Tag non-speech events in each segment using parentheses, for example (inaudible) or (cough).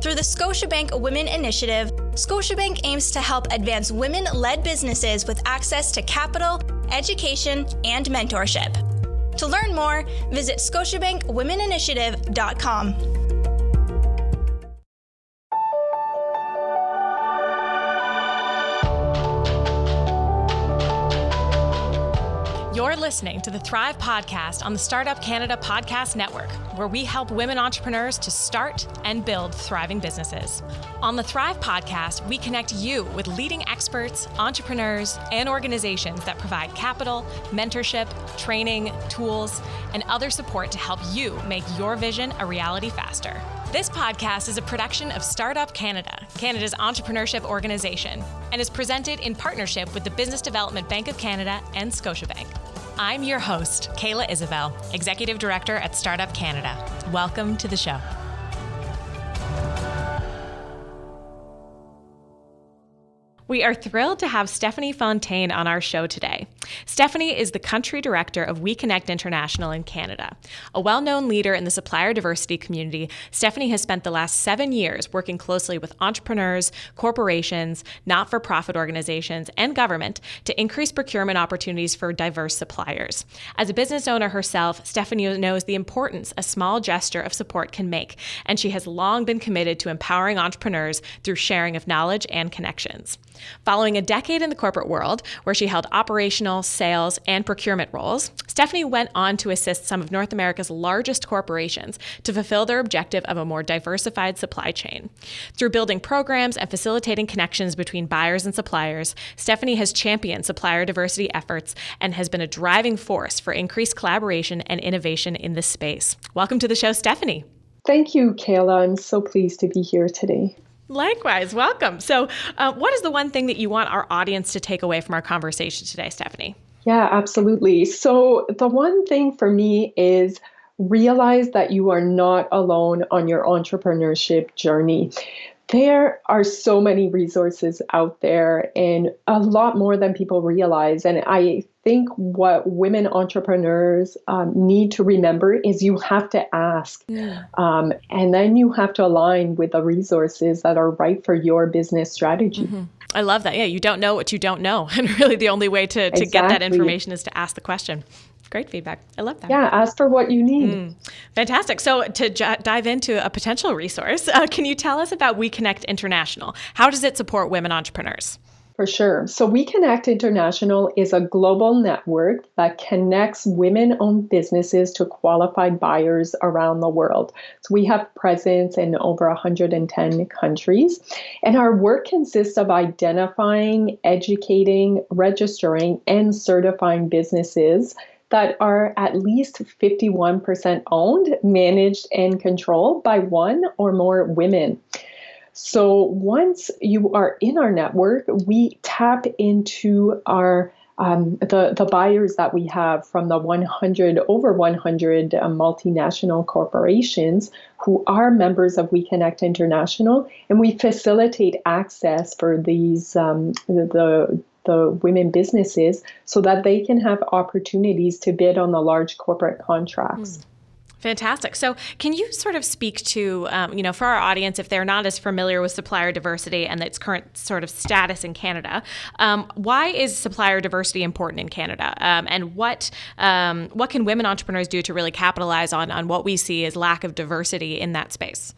Through the Scotiabank Women Initiative, Scotiabank aims to help advance women led businesses with access to capital, education, and mentorship. To learn more, visit ScotiabankWomenInitiative.com. You're listening to the Thrive Podcast on the Startup Canada Podcast Network, where we help women entrepreneurs to start and build thriving businesses. On the Thrive Podcast, we connect you with leading experts, entrepreneurs, and organizations that provide capital, mentorship, training, tools, and other support to help you make your vision a reality faster. This podcast is a production of Startup Canada, Canada's entrepreneurship organization, and is presented in partnership with the Business Development Bank of Canada and Scotiabank. I'm your host, Kayla Isabelle, Executive Director at Startup Canada. Welcome to the show. We are thrilled to have Stephanie Fontaine on our show today. Stephanie is the country director of We Connect International in Canada. A well known leader in the supplier diversity community, Stephanie has spent the last seven years working closely with entrepreneurs, corporations, not for profit organizations, and government to increase procurement opportunities for diverse suppliers. As a business owner herself, Stephanie knows the importance a small gesture of support can make, and she has long been committed to empowering entrepreneurs through sharing of knowledge and connections. Following a decade in the corporate world, where she held operational, sales, and procurement roles, Stephanie went on to assist some of North America's largest corporations to fulfill their objective of a more diversified supply chain. Through building programs and facilitating connections between buyers and suppliers, Stephanie has championed supplier diversity efforts and has been a driving force for increased collaboration and innovation in this space. Welcome to the show, Stephanie. Thank you, Kayla. I'm so pleased to be here today. Likewise, welcome. So, uh, what is the one thing that you want our audience to take away from our conversation today, Stephanie? Yeah, absolutely. So, the one thing for me is realize that you are not alone on your entrepreneurship journey. There are so many resources out there and a lot more than people realize. And I think what women entrepreneurs um, need to remember is you have to ask. Yeah. Um, and then you have to align with the resources that are right for your business strategy. Mm-hmm. I love that. Yeah, you don't know what you don't know. (laughs) And really, the only way to, to exactly. get that information is to ask the question. Great feedback. I love that. Yeah, ask for what you need. Mm, fantastic. So, to j- dive into a potential resource, (laughs) uh, can you tell us about We Connect International? How does it support women entrepreneurs? For sure. So, We Connect International is a global network that connects women owned businesses to qualified buyers around the world. So, we have presence in over 110 countries. And our work consists of identifying, educating, registering, and certifying businesses that are at least 51% owned, managed, and controlled by one or more women. So once you are in our network, we tap into our um, the the buyers that we have from the 100 over 100 uh, multinational corporations who are members of We Connect International, and we facilitate access for these um, the, the women businesses so that they can have opportunities to bid on the large corporate contracts. Mm. Fantastic. So, can you sort of speak to, um, you know, for our audience, if they're not as familiar with supplier diversity and its current sort of status in Canada, um, why is supplier diversity important in Canada, um, and what um, what can women entrepreneurs do to really capitalize on on what we see as lack of diversity in that space?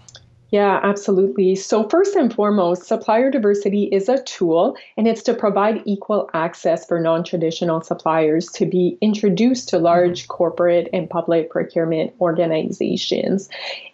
Yeah, absolutely. So, first and foremost, supplier diversity is a tool and it's to provide equal access for non traditional suppliers to be introduced to large mm-hmm. corporate and public procurement organizations.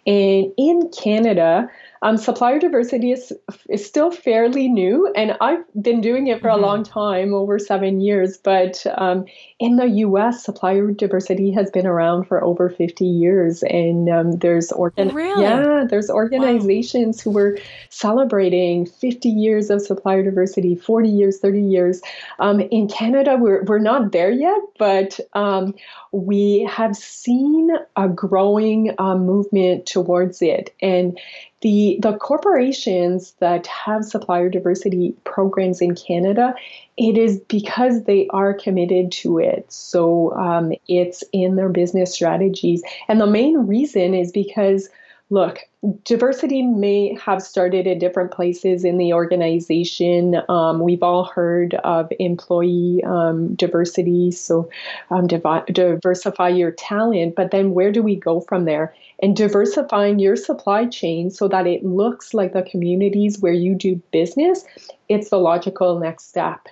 And in Canada, um, supplier diversity is, is still fairly new, and I've been doing it for mm-hmm. a long time, over seven years. But um, in the U.S., supplier diversity has been around for over 50 years, and um, there's organ- really? yeah, there's organizations wow. who were celebrating 50 years of supplier diversity, 40 years, 30 years. Um, in Canada, we're we're not there yet, but um, we have seen a growing uh, movement towards it, and the the corporations that have supplier diversity programs in Canada, it is because they are committed to it. So um, it's in their business strategies, and the main reason is because look, diversity may have started at different places in the organization. Um, we've all heard of employee um, diversity, so um, diversify your talent, but then where do we go from there? And diversifying your supply chain so that it looks like the communities where you do business, it's the logical next step.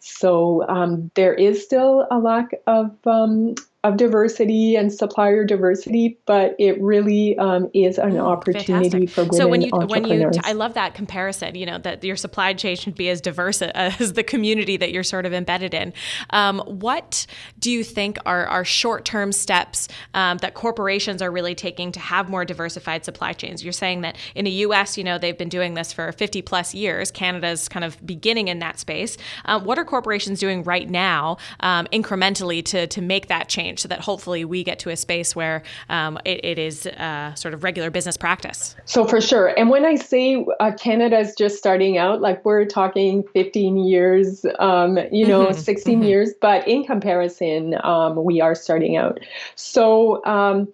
So um, there is still a lack of um, of diversity and supplier diversity, but it really um, is an opportunity fantastic. for women so when you when you I love that comparison. You know that your supply chain should be as diverse (laughs) as the community that you're sort of embedded in. Um, what do you think are are short term steps um, that corporations are really taking to have more diversified supply chains? You're saying that in the U.S., you know, they've been doing this for 50 plus years. Canada's kind of beginning in that space. Um, what are corporations doing right now, um, incrementally, to to make that change? Change so that hopefully we get to a space where um, it, it is uh, sort of regular business practice. So, for sure. And when I say uh, Canada is just starting out, like we're talking 15 years, um, you know, mm-hmm. 16 mm-hmm. years, but in comparison, um, we are starting out. So, um,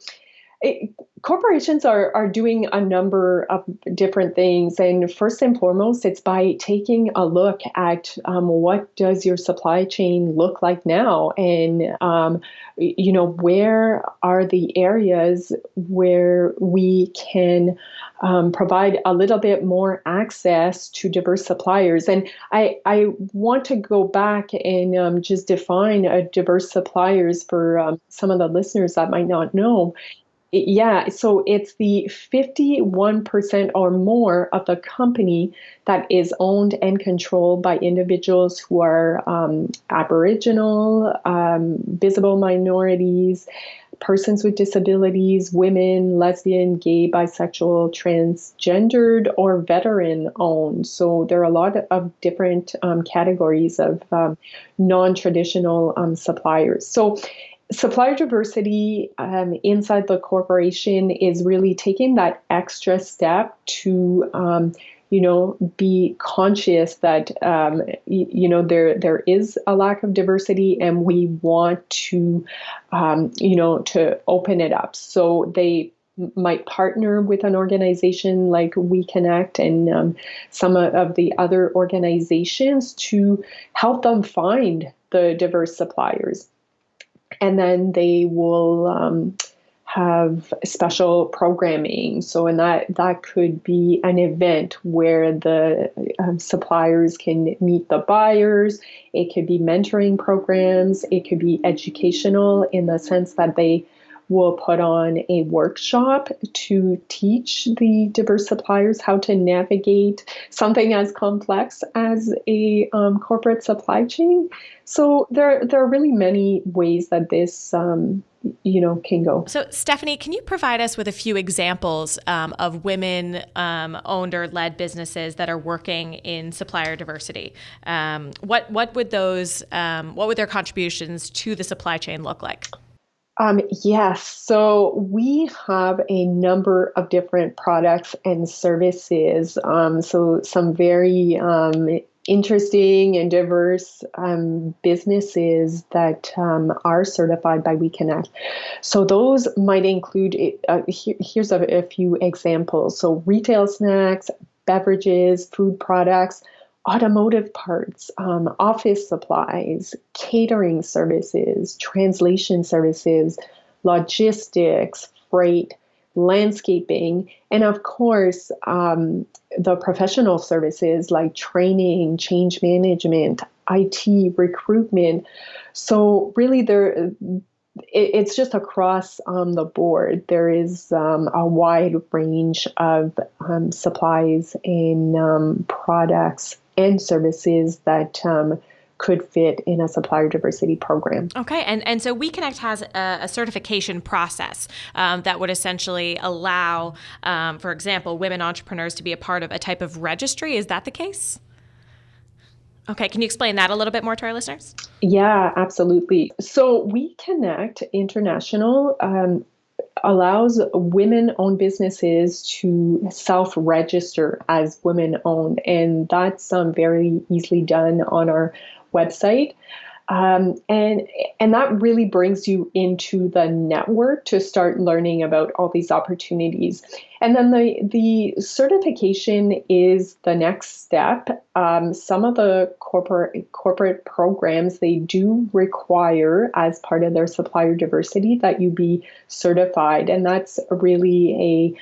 it, corporations are, are doing a number of different things. And first and foremost it's by taking a look at um, what does your supply chain look like now? And um, you know where are the areas where we can um, provide a little bit more access to diverse suppliers? And i, I want to go back and um, just define a diverse suppliers for um, some of the listeners that might not know yeah, so it's the 51% or more of the company that is owned and controlled by individuals who are um, Aboriginal, um, visible minorities, persons with disabilities, women, lesbian, gay, bisexual, transgendered, or veteran owned. So there are a lot of different um, categories of um, non traditional um, suppliers. So supplier diversity um, inside the corporation is really taking that extra step to um, you know be conscious that um, y- you know there there is a lack of diversity and we want to um, you know to open it up. So they might partner with an organization like We Connect and um, some of the other organizations to help them find the diverse suppliers and then they will um, have special programming. So, and that that could be an event where the um, suppliers can meet the buyers. It could be mentoring programs. It could be educational in the sense that they will put on a workshop to teach the diverse suppliers how to navigate something as complex as a um, corporate supply chain. So there, there are really many ways that this um, you know can go. So stephanie can you provide us with a few examples um, of women um, owned or led businesses that are working in supplier diversity? Um, what what would those um, what would their contributions to the supply chain look like um, yes. So we have a number of different products and services. Um, so some very um, interesting and diverse um, businesses that um, are certified by WeConnect. So those might include, uh, here, here's a, a few examples. So retail snacks, beverages, food products, automotive parts, um, office supplies, catering services, translation services, logistics, freight, landscaping, and of course, um, the professional services like training, change management, IT, recruitment. So, really, there it's just across um, the board. There is um, a wide range of um, supplies and um, products and services that um, could fit in a supplier diversity program. Okay, and and so WeConnect has a, a certification process um, that would essentially allow, um, for example, women entrepreneurs to be a part of a type of registry. Is that the case? Okay, can you explain that a little bit more to our listeners? Yeah, absolutely. So We Connect International um, allows women owned businesses to self register as women owned, and that's um, very easily done on our website. Um, and and that really brings you into the network to start learning about all these opportunities. And then the the certification is the next step. Um, some of the corporate corporate programs they do require as part of their supplier diversity that you be certified, and that's really a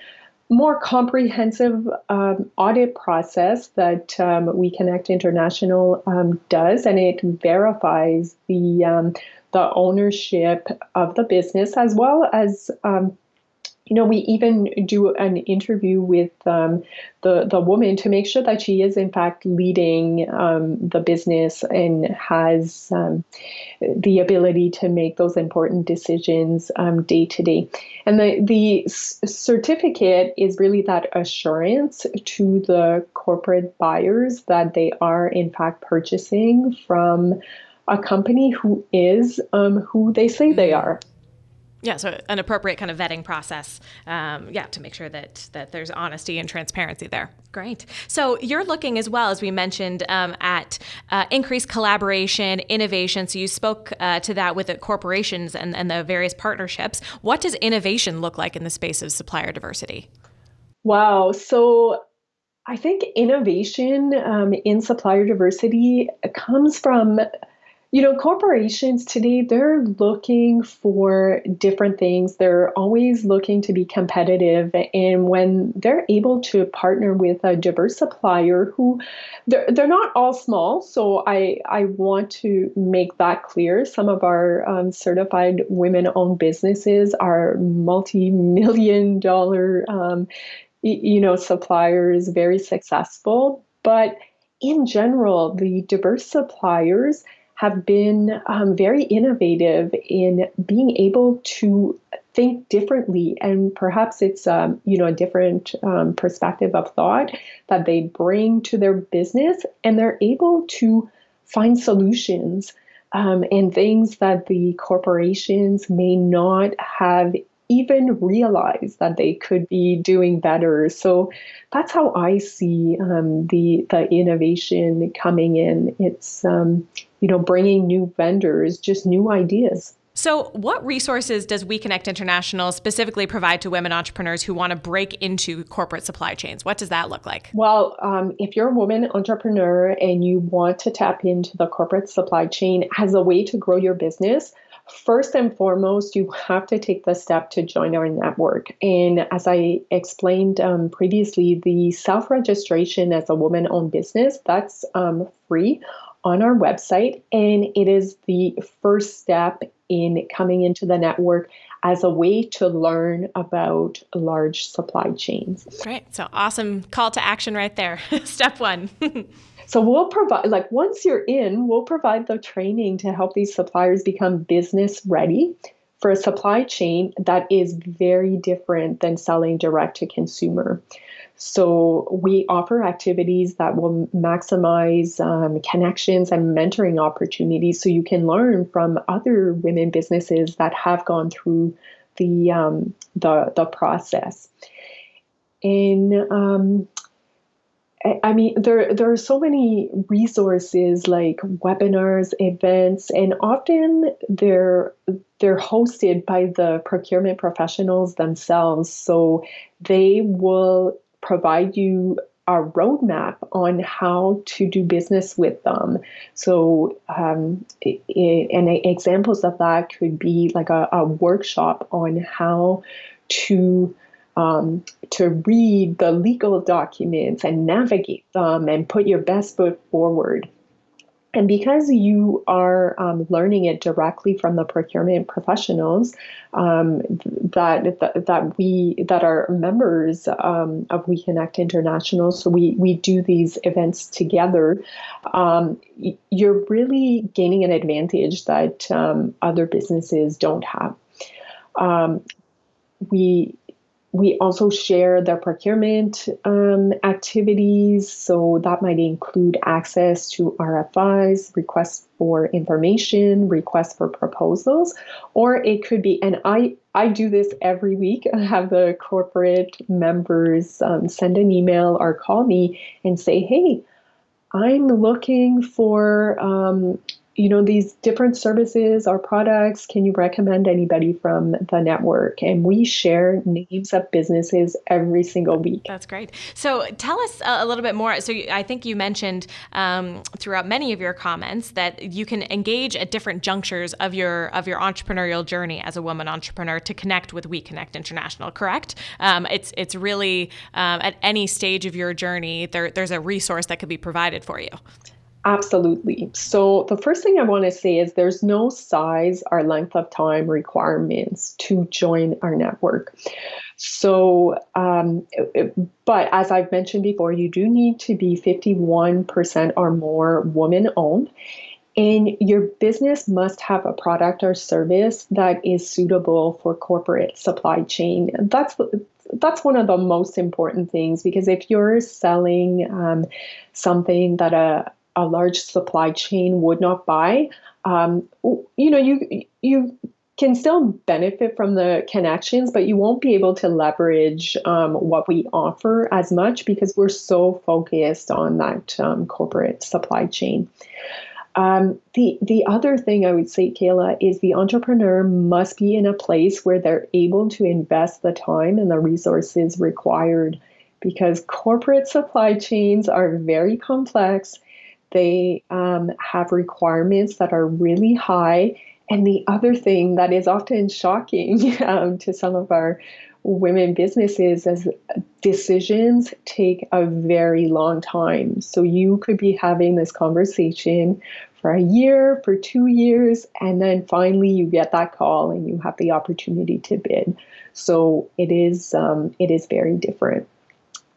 more comprehensive um, audit process that um, WeConnect International um, does, and it verifies the um, the ownership of the business as well as um, you know, we even do an interview with um, the the woman to make sure that she is in fact leading um, the business and has um, the ability to make those important decisions um, day to day. And the the certificate is really that assurance to the corporate buyers that they are in fact purchasing from a company who is um, who they say they mm-hmm. are. Yeah, so an appropriate kind of vetting process, um, yeah, to make sure that that there's honesty and transparency there. Great. So you're looking as well as we mentioned um, at uh, increased collaboration, innovation. So you spoke uh, to that with the corporations and, and the various partnerships. What does innovation look like in the space of supplier diversity? Wow. So I think innovation um, in supplier diversity comes from you know, corporations today, they're looking for different things. They're always looking to be competitive. And when they're able to partner with a diverse supplier who they're, they're not all small. So I, I want to make that clear. Some of our um, certified women owned businesses are multi million dollar, um, you know, suppliers, very successful. But in general, the diverse suppliers have been um, very innovative in being able to think differently and perhaps it's um, you know a different um, perspective of thought that they bring to their business and they're able to find solutions um, and things that the corporations may not have even realize that they could be doing better. So that's how I see um, the the innovation coming in. It's um, you know bringing new vendors, just new ideas. So, what resources does We Connect International specifically provide to women entrepreneurs who want to break into corporate supply chains? What does that look like? Well, um, if you're a woman entrepreneur and you want to tap into the corporate supply chain as a way to grow your business, First and foremost, you have to take the step to join our network. And as I explained um, previously, the self registration as a woman owned business, that's um, free on our website. And it is the first step in coming into the network as a way to learn about large supply chains. Great. So awesome call to action right there. (laughs) Step one. (laughs) So we'll provide, like, once you're in, we'll provide the training to help these suppliers become business ready for a supply chain that is very different than selling direct to consumer. So we offer activities that will maximize um, connections and mentoring opportunities so you can learn from other women businesses that have gone through the um, the, the process. And um, I mean, there there are so many resources like webinars, events, and often they're they're hosted by the procurement professionals themselves. So they will provide you a roadmap on how to do business with them. So, um, and examples of that could be like a, a workshop on how to um, to read the legal documents and navigate them and put your best foot forward. And because you are um, learning it directly from the procurement professionals um, that, that, that we that are members um, of We Connect International, so we we do these events together. Um, you're really gaining an advantage that um, other businesses don't have. Um, we we also share the procurement um, activities. So that might include access to RFIs, requests for information, requests for proposals, or it could be, and I, I do this every week. (laughs) I have the corporate members um, send an email or call me and say, hey, I'm looking for um, you know these different services or products can you recommend anybody from the network? And we share names of businesses every single week. That's great. So tell us a little bit more. So i think you mentioned um, throughout many of your comments that you can engage at different junctures of your of your entrepreneurial journey as a woman entrepreneur to connect with we connect international correct? Um, it's it's really um, at any stage of your journey there, there's a resource that could be provided for you Absolutely. So, the first thing I want to say is there's no size or length of time requirements to join our network. So, um, but as I've mentioned before, you do need to be 51% or more woman owned. And your business must have a product or service that is suitable for corporate supply chain. That's that's one of the most important things because if you're selling um, something that a a large supply chain would not buy, um, you know, you you can still benefit from the connections, but you won't be able to leverage um, what we offer as much because we're so focused on that um, corporate supply chain. Um, the the other thing I would say, Kayla, is the entrepreneur must be in a place where they're able to invest the time and the resources required, because corporate supply chains are very complex they um, have requirements that are really high. And the other thing that is often shocking (laughs) um, to some of our women businesses is decisions take a very long time. So you could be having this conversation for a year, for two years, and then finally you get that call and you have the opportunity to bid. So it is um, it is very different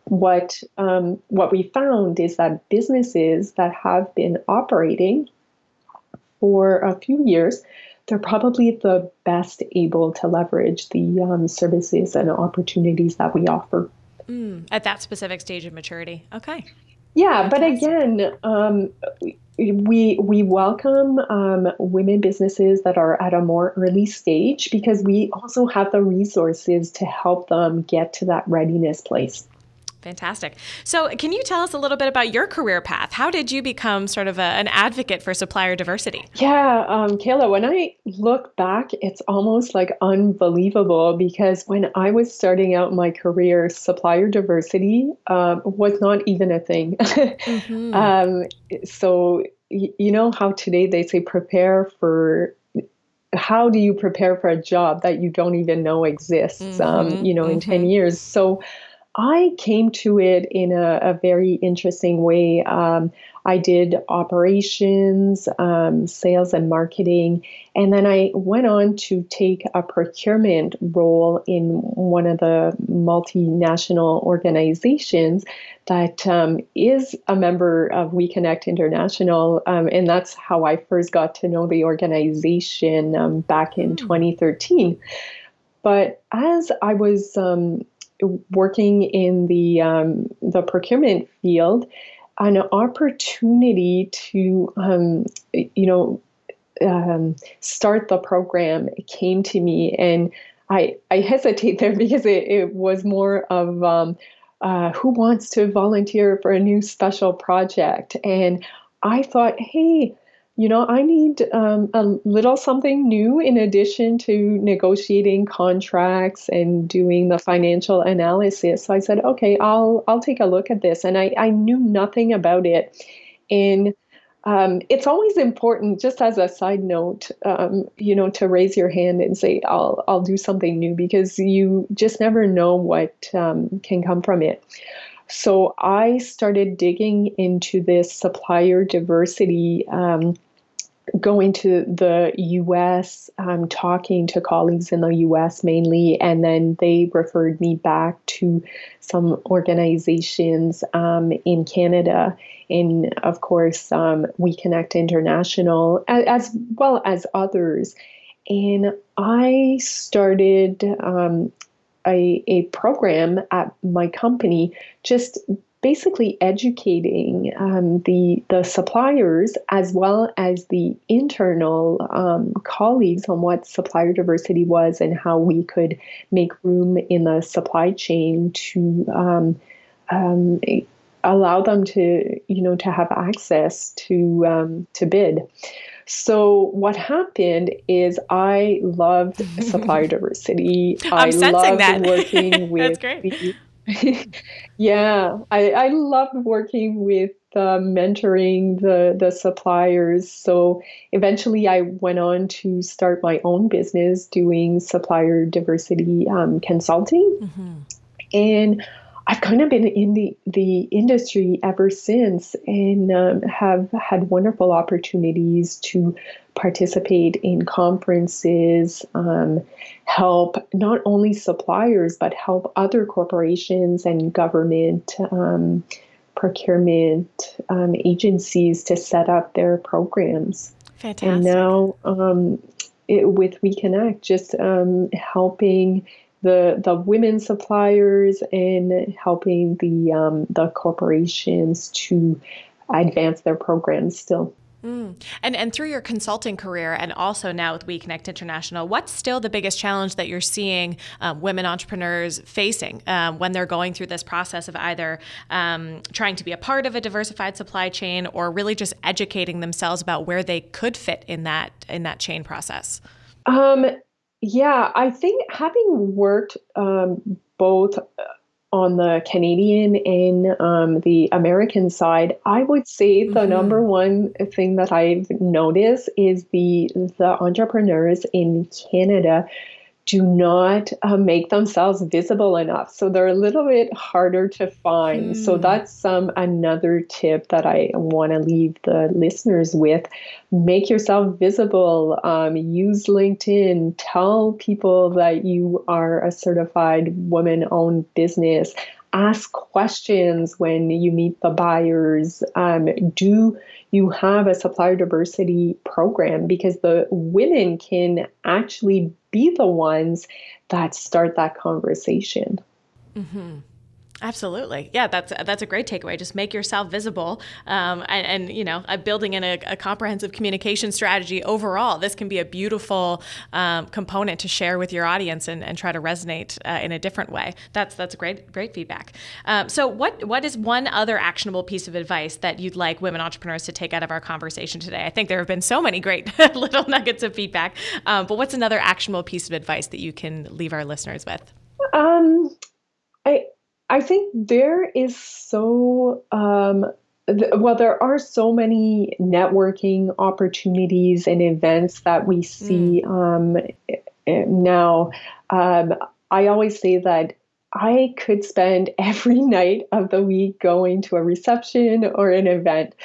what um, what we found is that businesses that have been operating for a few years, they're probably the best able to leverage the um, services and opportunities that we offer. Mm, at that specific stage of maturity. Okay. Yeah, but again, um, we we welcome um, women businesses that are at a more early stage because we also have the resources to help them get to that readiness place. Fantastic. So, can you tell us a little bit about your career path? How did you become sort of a, an advocate for supplier diversity? Yeah, um, Kayla, when I look back, it's almost like unbelievable because when I was starting out my career, supplier diversity um, was not even a thing. mm-hmm. (laughs) um, so, y- you know how today they say prepare for how do you prepare for a job that you don't even know exists um, mm-hmm, you know in mm-hmm. 10 years so I came to it in a, a very interesting way. Um, I did operations, um, sales, and marketing. And then I went on to take a procurement role in one of the multinational organizations that um, is a member of We Connect International. Um, and that's how I first got to know the organization um, back in mm. 2013. But as I was um, working in the um, the procurement field, an opportunity to um, you know um, start the program came to me, and I I hesitate there (laughs) because it, it was more of um, uh, who wants to volunteer for a new special project, and I thought, hey you know, I need um, a little something new in addition to negotiating contracts and doing the financial analysis. So I said, okay, I'll I'll take a look at this, and I I knew nothing about it, and um, it's always important, just as a side note, um, you know, to raise your hand and say, I'll I'll do something new because you just never know what um, can come from it. So I started digging into this supplier diversity. Um, going to the US, um, talking to colleagues in the US mainly, and then they referred me back to some organizations um, in Canada. And of course, um, We Connect International, as, as, well as others. And I started um, a, a program at my company just basically educating um, the the suppliers as well as the internal um, colleagues on what supplier diversity was and how we could make room in the supply chain to um, um allow them to you know to have access to um, to bid. So what happened is I loved (laughs) supplier diversity. I'm I sensing loved that. working (laughs) with That's great. the (laughs) yeah, I, I loved working with uh, mentoring the the suppliers. So eventually, I went on to start my own business doing supplier diversity um, consulting, mm-hmm. and I've kind of been in the, the industry ever since and um, have had wonderful opportunities to participate in conferences, um, help not only suppliers, but help other corporations and government um, procurement um, agencies to set up their programs. Fantastic. And now um, it, with We Connect, just um, helping the the women suppliers and helping the um, the corporations to advance their programs still. Mm. And and through your consulting career, and also now with We Connect International, what's still the biggest challenge that you're seeing um, women entrepreneurs facing um, when they're going through this process of either um, trying to be a part of a diversified supply chain or really just educating themselves about where they could fit in that in that chain process? Um, yeah, I think having worked um, both uh, on the Canadian and um, the American side, I would say the mm-hmm. number one thing that I've noticed is the the entrepreneurs in Canada do not uh, make themselves visible enough. So they're a little bit harder to find. Mm. So hmm. that's um, another tip that I want to leave the listeners with. Make yourself visible. Um, use LinkedIn. Tell people that you are a certified woman owned business. Ask questions when you meet the buyers. Um, do you have a supplier diversity program? Because the women can actually be the ones that start that conversation. Mm-hmm. Absolutely, yeah. That's that's a great takeaway. Just make yourself visible, um, and, and, you know, uh, building in a, a, comprehensive communication strategy overall. This can be a beautiful um, component to share with your audience and, and try to resonate uh, in a different way. That's that's great great feedback. Um, so, what what is one other actionable piece of advice that you'd like women entrepreneurs to take out of our conversation today? I think there have been so many great (laughs) little nuggets of feedback, um, but what's another actionable piece of advice that you can leave our listeners with? Um, I I think there is so um, th- well, there are so many networking opportunities and events that we see mm. um, now. Um, I always say that I could spend (laughs) every night of the week going to a reception or an event.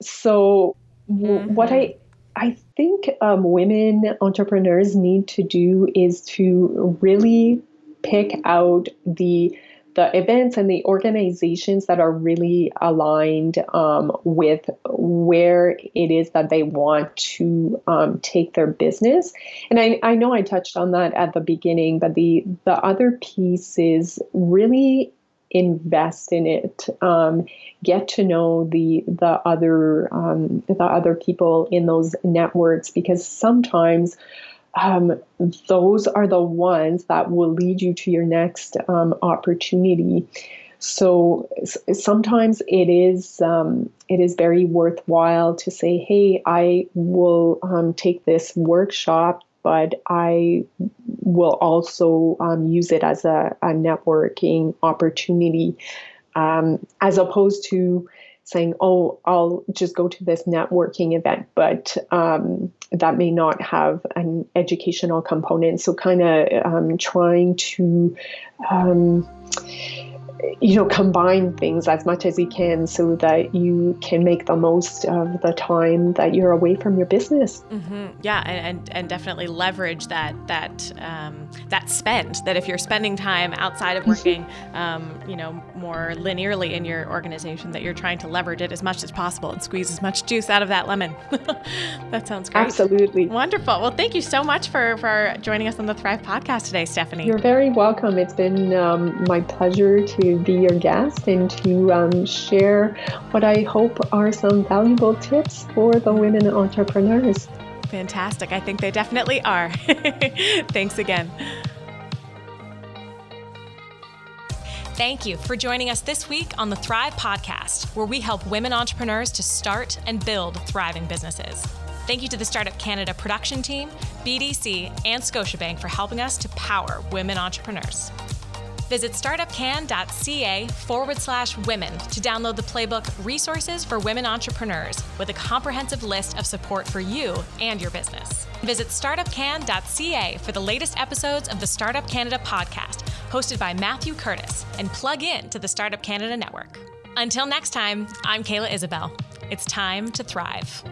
So, mm-hmm. what I I think um, women entrepreneurs need to do is to really pick out the the events and the organizations that are really aligned um, with where it is that they want to um, take their business. And I, I know I touched on that at the beginning, but the the other piece is really invest in it um, get to know the the other um, the other people in those networks because sometimes um, those are the ones that will lead you to your next um, opportunity. So sometimes it is um, it is very worthwhile to say, "Hey, I will um, take this workshop, but I will also um, use it as a, a networking opportunity," um, as opposed to saying, "Oh, I'll just go to this networking event," but um, that may not have an educational component. So, kind of um, trying to um, you know, combine things as much as you can so that you can make the most of the time that you're away from your business. Mm-hmm. Yeah, and, and, and definitely leverage that that um, that spend. That if you're spending time outside of mm-hmm. working, um, you know, more linearly in your organization, that you're trying to leverage it as much as possible and squeeze as much juice out of that lemon. (laughs) that sounds great. Absolutely. Wonderful. Well, thank you so much for for joining us on the Thrive podcast today, Stephanie. You're very welcome. It's been um, my pleasure to be your guest and to um, share what I hope are some valuable tips for the women entrepreneurs. Fantastic. I think they definitely are. (laughs) Thanks again. Thank you for joining us this week on the Thrive Podcast, where we help women entrepreneurs to start and build thriving businesses. Thank you to the Startup Canada production team, BDC, and Scotiabank for helping us to power women entrepreneurs. Visit startupcan.ca forward slash women to download the playbook Resources for Women Entrepreneurs with a comprehensive list of support for you and your business. Visit startupcan.ca for the latest episodes of the Startup Canada podcast, hosted by Matthew Curtis, and plug in to the Startup Canada network. Until next time, I'm Kayla Isabelle. It's time to thrive.